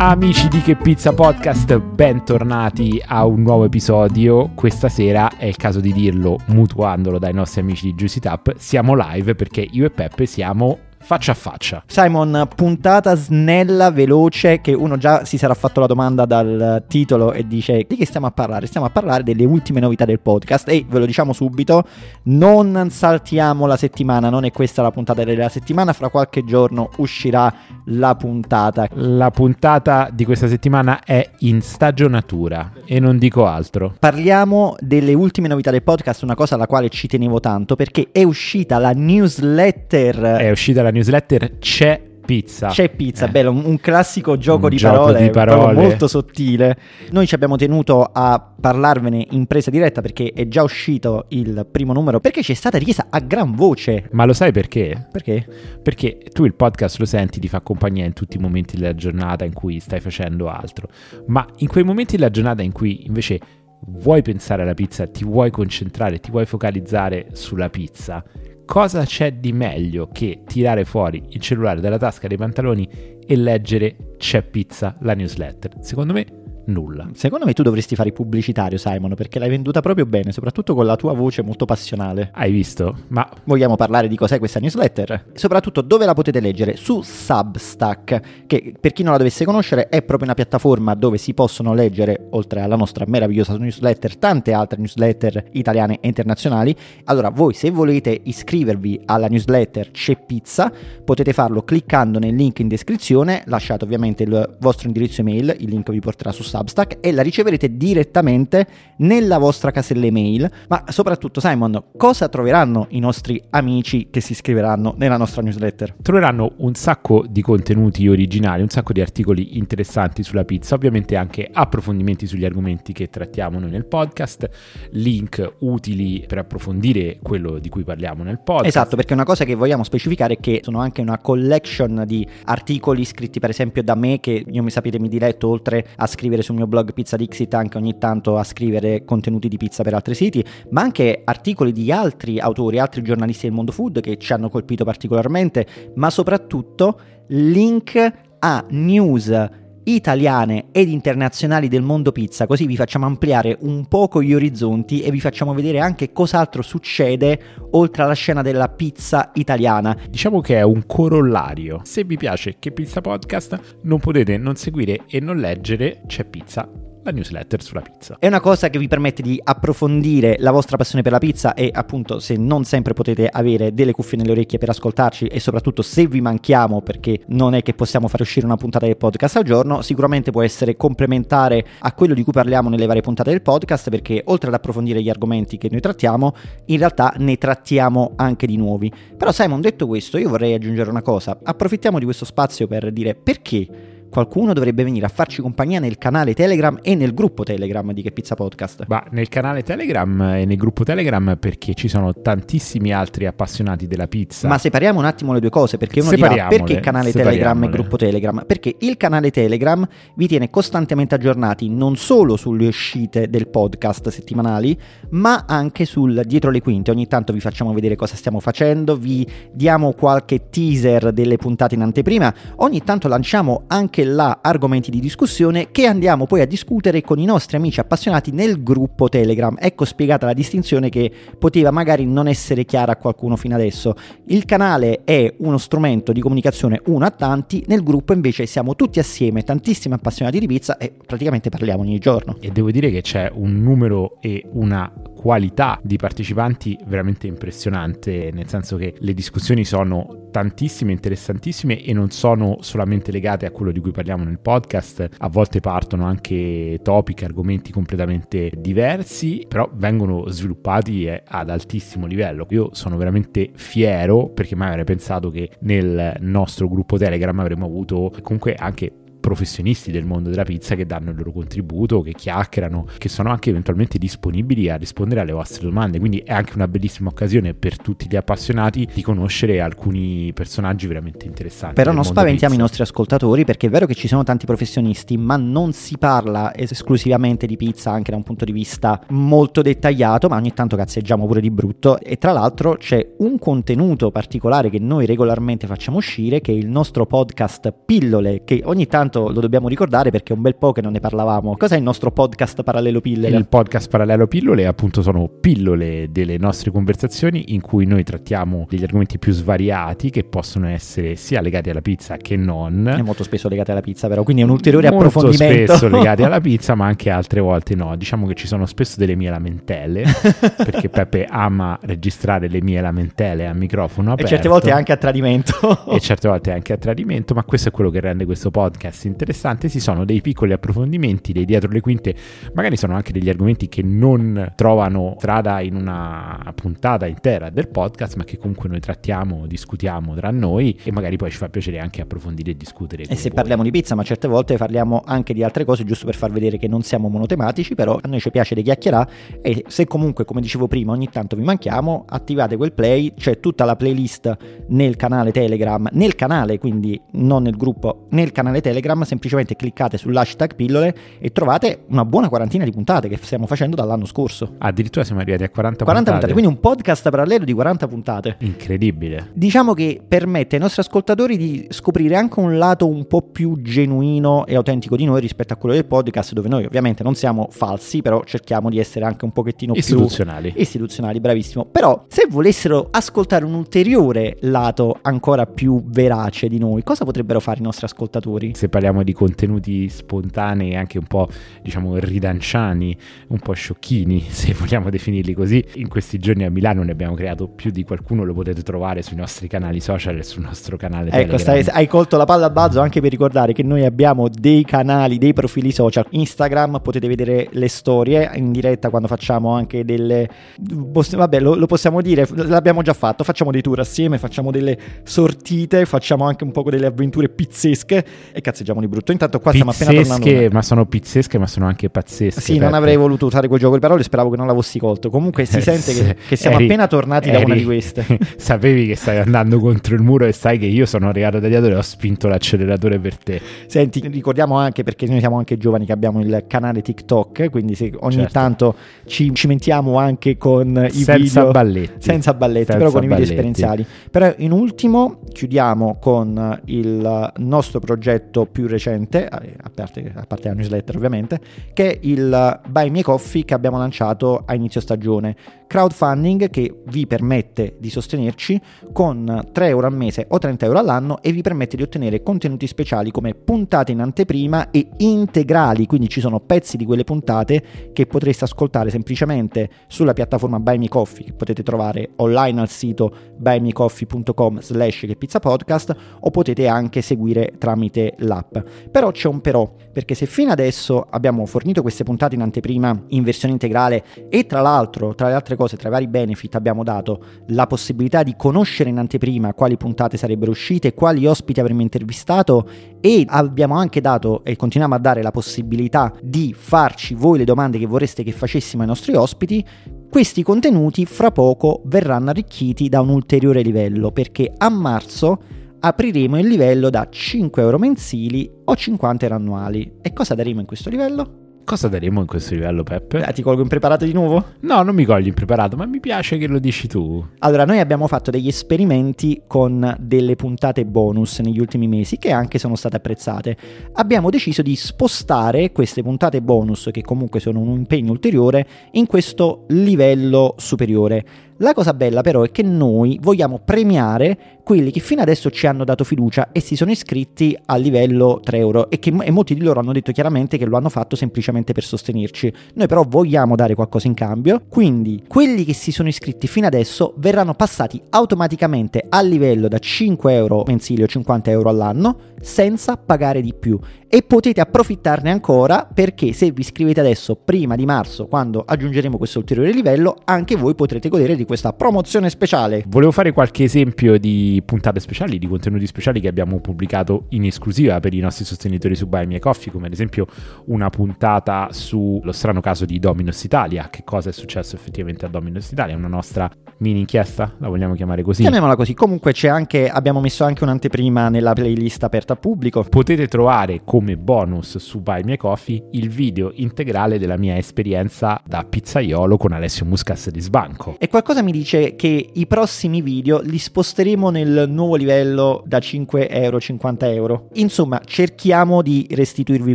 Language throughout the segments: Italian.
Amici di Che Pizza Podcast, bentornati a un nuovo episodio. Questa sera è il caso di dirlo, mutuandolo dai nostri amici di Juicy Tap, siamo live perché io e Peppe siamo faccia a faccia. Simon, puntata snella, veloce, che uno già si sarà fatto la domanda dal titolo e dice di che stiamo a parlare? Stiamo a parlare delle ultime novità del podcast e ve lo diciamo subito, non saltiamo la settimana, non è questa la puntata della settimana, fra qualche giorno uscirà la puntata. La puntata di questa settimana è in stagionatura e non dico altro. Parliamo delle ultime novità del podcast, una cosa alla quale ci tenevo tanto perché è uscita la newsletter. È uscita la newsletter C'è pizza. C'è pizza, Eh. bello, un classico gioco, Un di, gioco parole, di parole. molto sottile. Noi ci abbiamo tenuto a parlarvene in presa diretta perché è già uscito il primo numero, perché ci è stata richiesta a gran voce. Ma lo sai perché? Perché? Perché tu il podcast lo senti, ti fa compagnia in tutti i momenti della giornata in cui stai facendo altro, ma in quei momenti della giornata in cui invece vuoi pensare alla pizza, ti vuoi concentrare, ti vuoi focalizzare sulla pizza, cosa c'è di meglio che tirare fuori il cellulare dalla tasca dei pantaloni e leggere C'è pizza, la newsletter? Secondo me nulla. Secondo me tu dovresti fare il pubblicitario, Simon, perché l'hai venduta proprio bene, soprattutto con la tua voce molto passionale. Hai visto? Ma Vogliamo parlare di cos'è questa newsletter? Soprattutto dove la potete leggere? Su Substack, che per chi non la dovesse conoscere è proprio una piattaforma dove si possono leggere, oltre alla nostra meravigliosa newsletter, tante altre newsletter italiane e internazionali. Allora, voi se volete iscrivervi alla newsletter C'è Pizza, potete farlo cliccando nel link in descrizione, lasciate ovviamente il vostro indirizzo email, il link vi porterà su Substack e la riceverete direttamente nella vostra casella email. Ma soprattutto, Simon, cosa troveranno i nostri amici che si iscriveranno nella nostra newsletter? troveranno un sacco di contenuti originali, un sacco di articoli interessanti sulla pizza, ovviamente anche approfondimenti sugli argomenti che trattiamo noi nel podcast, link utili per approfondire quello di cui parliamo nel podcast. Esatto, perché una cosa che vogliamo specificare è che sono anche una collection di articoli scritti per esempio da me che io mi sapete mi diletto oltre a scrivere sul mio blog Pizza Dixit anche ogni tanto a scrivere contenuti di pizza per altri siti, ma anche articoli di altri autori, altri giornalisti del mondo food che ci hanno colpito particolarmente, ma soprattutto link a news italiane ed internazionali del mondo pizza, così vi facciamo ampliare un poco gli orizzonti e vi facciamo vedere anche cos'altro succede oltre alla scena della pizza italiana. Diciamo che è un corollario. Se vi piace Che Pizza Podcast, non potete non seguire e non leggere C'è Pizza, la newsletter sulla pizza. È una cosa che vi permette di approfondire la vostra passione per la pizza e appunto se non sempre potete avere delle cuffie nelle orecchie per ascoltarci e soprattutto se vi manchiamo perché non è che possiamo fare uscire una puntata del podcast al giorno, sicuramente può essere complementare a quello di cui parliamo nelle varie puntate del podcast perché oltre ad approfondire gli argomenti che noi trattiamo, in realtà ne trattiamo anche di nuovi. Però Simon, detto questo, io vorrei aggiungere una cosa. Approfittiamo di questo spazio per dire perché qualcuno dovrebbe venire a farci compagnia nel canale Telegram e nel gruppo Telegram di Che Pizza Podcast. Ma nel canale Telegram e nel gruppo Telegram perché ci sono tantissimi altri appassionati della pizza. Ma separiamo un attimo le due cose perché uno dirà perché canale Telegram e gruppo Telegram? Perché il canale Telegram vi tiene costantemente aggiornati non solo sulle uscite del podcast settimanali, ma anche sul dietro le quinte. Ogni tanto vi facciamo vedere cosa stiamo facendo, vi diamo qualche teaser delle puntate in anteprima, ogni tanto lanciamo anche là argomenti di discussione che andiamo poi a discutere con i nostri amici appassionati nel gruppo Telegram. Ecco spiegata la distinzione che poteva magari non essere chiara a qualcuno fino adesso. Il canale è uno strumento di comunicazione uno a tanti, nel gruppo invece siamo tutti assieme, tantissimi appassionati di pizza e praticamente parliamo ogni giorno. E devo dire che c'è un numero e una qualità di partecipanti veramente impressionante, nel senso che le discussioni sono tantissime, interessantissime e non sono solamente legate a quello di cui parliamo nel podcast, a volte partono anche topic, argomenti completamente diversi, però vengono sviluppati ad altissimo livello. Io sono veramente fiero perché mai avrei pensato che nel nostro gruppo Telegram avremmo avuto comunque anche professionisti del mondo della pizza che danno il loro contributo, che chiacchierano, che sono anche eventualmente disponibili a rispondere alle vostre domande. Quindi è anche una bellissima occasione per tutti gli appassionati di conoscere alcuni personaggi veramente interessanti. Però non spaventiamo i pizza. nostri ascoltatori perché è vero che ci sono tanti professionisti, ma non si parla es- esclusivamente di pizza anche da un punto di vista molto dettagliato, ma ogni tanto cazzeggiamo pure di brutto e tra l'altro c'è un contenuto particolare che noi regolarmente facciamo uscire che è il nostro podcast Pillole che ogni tanto tanto lo dobbiamo ricordare perché è un bel po' che non ne parlavamo. Cos'è il nostro podcast Parallelo Pillole? Il podcast Parallelo Pillole appunto sono pillole delle nostre conversazioni in cui noi trattiamo degli argomenti più svariati che possono essere sia legati alla pizza che non. È molto spesso legati alla pizza però, quindi è un ulteriore Molto approfondimento. spesso legati alla pizza ma anche altre volte no. Diciamo che ci sono spesso delle mie lamentele perché Peppe ama registrare le mie lamentele a microfono e aperto. certe volte anche a tradimento. e certe volte anche a tradimento, ma questo è quello che rende questo podcast interessante. Ci sono dei piccoli approfondimenti, dei dietro le quinte, magari sono anche degli argomenti che non trovano strada in una puntata intera del podcast, ma che comunque noi trattiamo, discutiamo tra noi e magari poi ci fa piacere anche approfondire e discutere. E se parliamo di pizza, ma certe volte parliamo anche di altre cose, giusto per far vedere che non siamo monotematici, però a noi ci piace di chiacchierare e se comunque, come dicevo prima, ogni tanto vi manchiamo, attivate quel play, c'è tutta la playlist nel canale Telegram, nel canale, quindi non nel gruppo, nel canale Telegram, semplicemente cliccate sull'hashtag pillole e trovate una buona quarantina di puntate che stiamo facendo dall'anno scorso. Addirittura siamo arrivati a 40, 40 puntate, quindi un podcast parallelo di 40 puntate. Incredibile. Diciamo che permette ai nostri ascoltatori di scoprire anche un lato un po' più genuino e autentico di noi rispetto a quello del podcast, dove noi ovviamente non siamo falsi, però cerchiamo di essere anche un pochettino Istituzionali. più istituzionali, bravissimo. Però se volessero ascoltare un ulteriore lato ancora più verace di noi, cosa potrebbero fare i nostri ascoltatori? Se parliamo di contenuti spontanei, anche un po' diciamo ridanciani, un po' sciocchini, se vogliamo definirli così, in questi giorni a Milano ne abbiamo creato più di qualcuno, lo potete trovare sui nostri canali social e sul nostro canale Ecco, stai- hai colto la palla a balzo anche per ricordare che noi abbiamo dei canali, dei profili social. Instagram potete vedere le storie in diretta quando facciamo anche delle. Vabbè, lo, lo possiamo dire, l'abbiamo già fatto. Facciamo dei tour assieme, facciamo delle sortite, facciamo anche un po' delle avventure pizzesche e cazzeggiamo di brutto. Intanto qua stiamo appena tornando. Pizzesche, ma sono pizzesche, ma sono anche pazzesche. Sì, non avrei voluto usare quel gioco di parole, speravo che non l'avessi colto. Comunque si Eh, sente che, che siamo Eri- appena tornati da una di queste. Sapevi che stai andando contro il muro e sai che io sono arrivato da dietro e ho spinto l'acceleratore per te. Senti, ricordiamo anche perché noi siamo anche giovani che abbiamo il canale TikTok, quindi se ogni Certo. tanto ci cimentiamo anche con i Senza video balletti. senza balletti, Senza però con i video esperienziali. Però in ultimo chiudiamo con il nostro progetto più recente, a parte, a parte la newsletter ovviamente, che è il Buy Me Coffee che abbiamo lanciato a inizio stagione. Crowdfunding che vi permette di sostenerci con 3 euro al mese o 30 euro all'anno e vi permette di ottenere contenuti speciali come puntate in anteprima e integrali, quindi ci sono pezzi di quelle puntate che potreste ascoltare semplicemente sulla piattaforma Buy Me Coffee che potete trovare online al sito buymecoffee.com slash che pizza podcast o potete anche seguire tramite l'app. Però c'è un però, perché se fino adesso abbiamo fornito queste puntate in anteprima in versione integrale e tra l'altro, tra le altre cose, tra i vari benefit abbiamo dato la possibilità di conoscere in anteprima quali puntate sarebbero uscite, quali ospiti avremmo intervistato e abbiamo anche dato e continuiamo a dare la possibilità di farci voi le domande che vorreste che facessimo ai nostri ospiti, questi contenuti fra poco verranno arricchiti da un ulteriore livello perché a marzo apriremo il livello da 5 euro mensili o 50 euro annuali. E cosa daremo in questo livello? Cosa daremo in questo livello, Peppe? Eh, ti colgo impreparato di nuovo? No, non mi cogli impreparato, ma mi piace che lo dici tu. Allora, noi abbiamo fatto degli esperimenti con delle puntate bonus negli ultimi mesi che anche sono state apprezzate. Abbiamo deciso di spostare queste puntate bonus, che comunque sono un impegno ulteriore, in questo livello superiore. La cosa bella però è che noi vogliamo premiare quelli che fino adesso ci hanno dato fiducia e si sono iscritti a livello 3 euro e che e molti di loro hanno detto chiaramente che lo hanno fatto semplicemente per sostenerci. Noi però vogliamo dare qualcosa in cambio, quindi quelli che si sono iscritti fino adesso verranno passati automaticamente a livello da 5 euro mensili o 50 euro all'anno senza pagare di più e potete approfittarne ancora perché se vi iscrivete adesso prima di marzo quando aggiungeremo questo ulteriore livello anche voi potrete godere di questa promozione speciale. Volevo fare qualche esempio di puntate speciali, di contenuti speciali che abbiamo pubblicato in esclusiva per i nostri sostenitori su Buy Me a Coffee, come ad esempio una puntata sullo strano caso di Dominos Italia, che cosa è successo effettivamente a Dominos Italia, una nostra mini inchiesta, la vogliamo chiamare così. chiamiamola così. Comunque c'è anche abbiamo messo anche un'anteprima nella playlist aperta al pubblico. Potete trovare come bonus su Buy Me a Coffee il video integrale della mia esperienza da pizzaiolo con Alessio Muscas di Sbanco. è qualcosa qualcosa mi dice che i prossimi video li sposteremo nel nuovo livello da 5 euro, 50 euro. Insomma, cerchiamo di restituirvi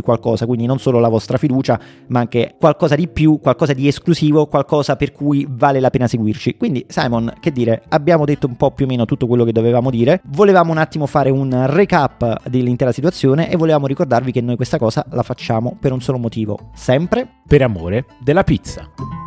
qualcosa, quindi non solo la vostra fiducia, ma anche qualcosa di più, qualcosa di esclusivo, qualcosa per cui vale la pena seguirci. Quindi, Simon, che dire, abbiamo detto un po' più o meno tutto quello che dovevamo dire. Volevamo un attimo fare un recap dell'intera situazione e volevamo ricordarvi che noi questa cosa la facciamo per un solo motivo, sempre per amore della pizza.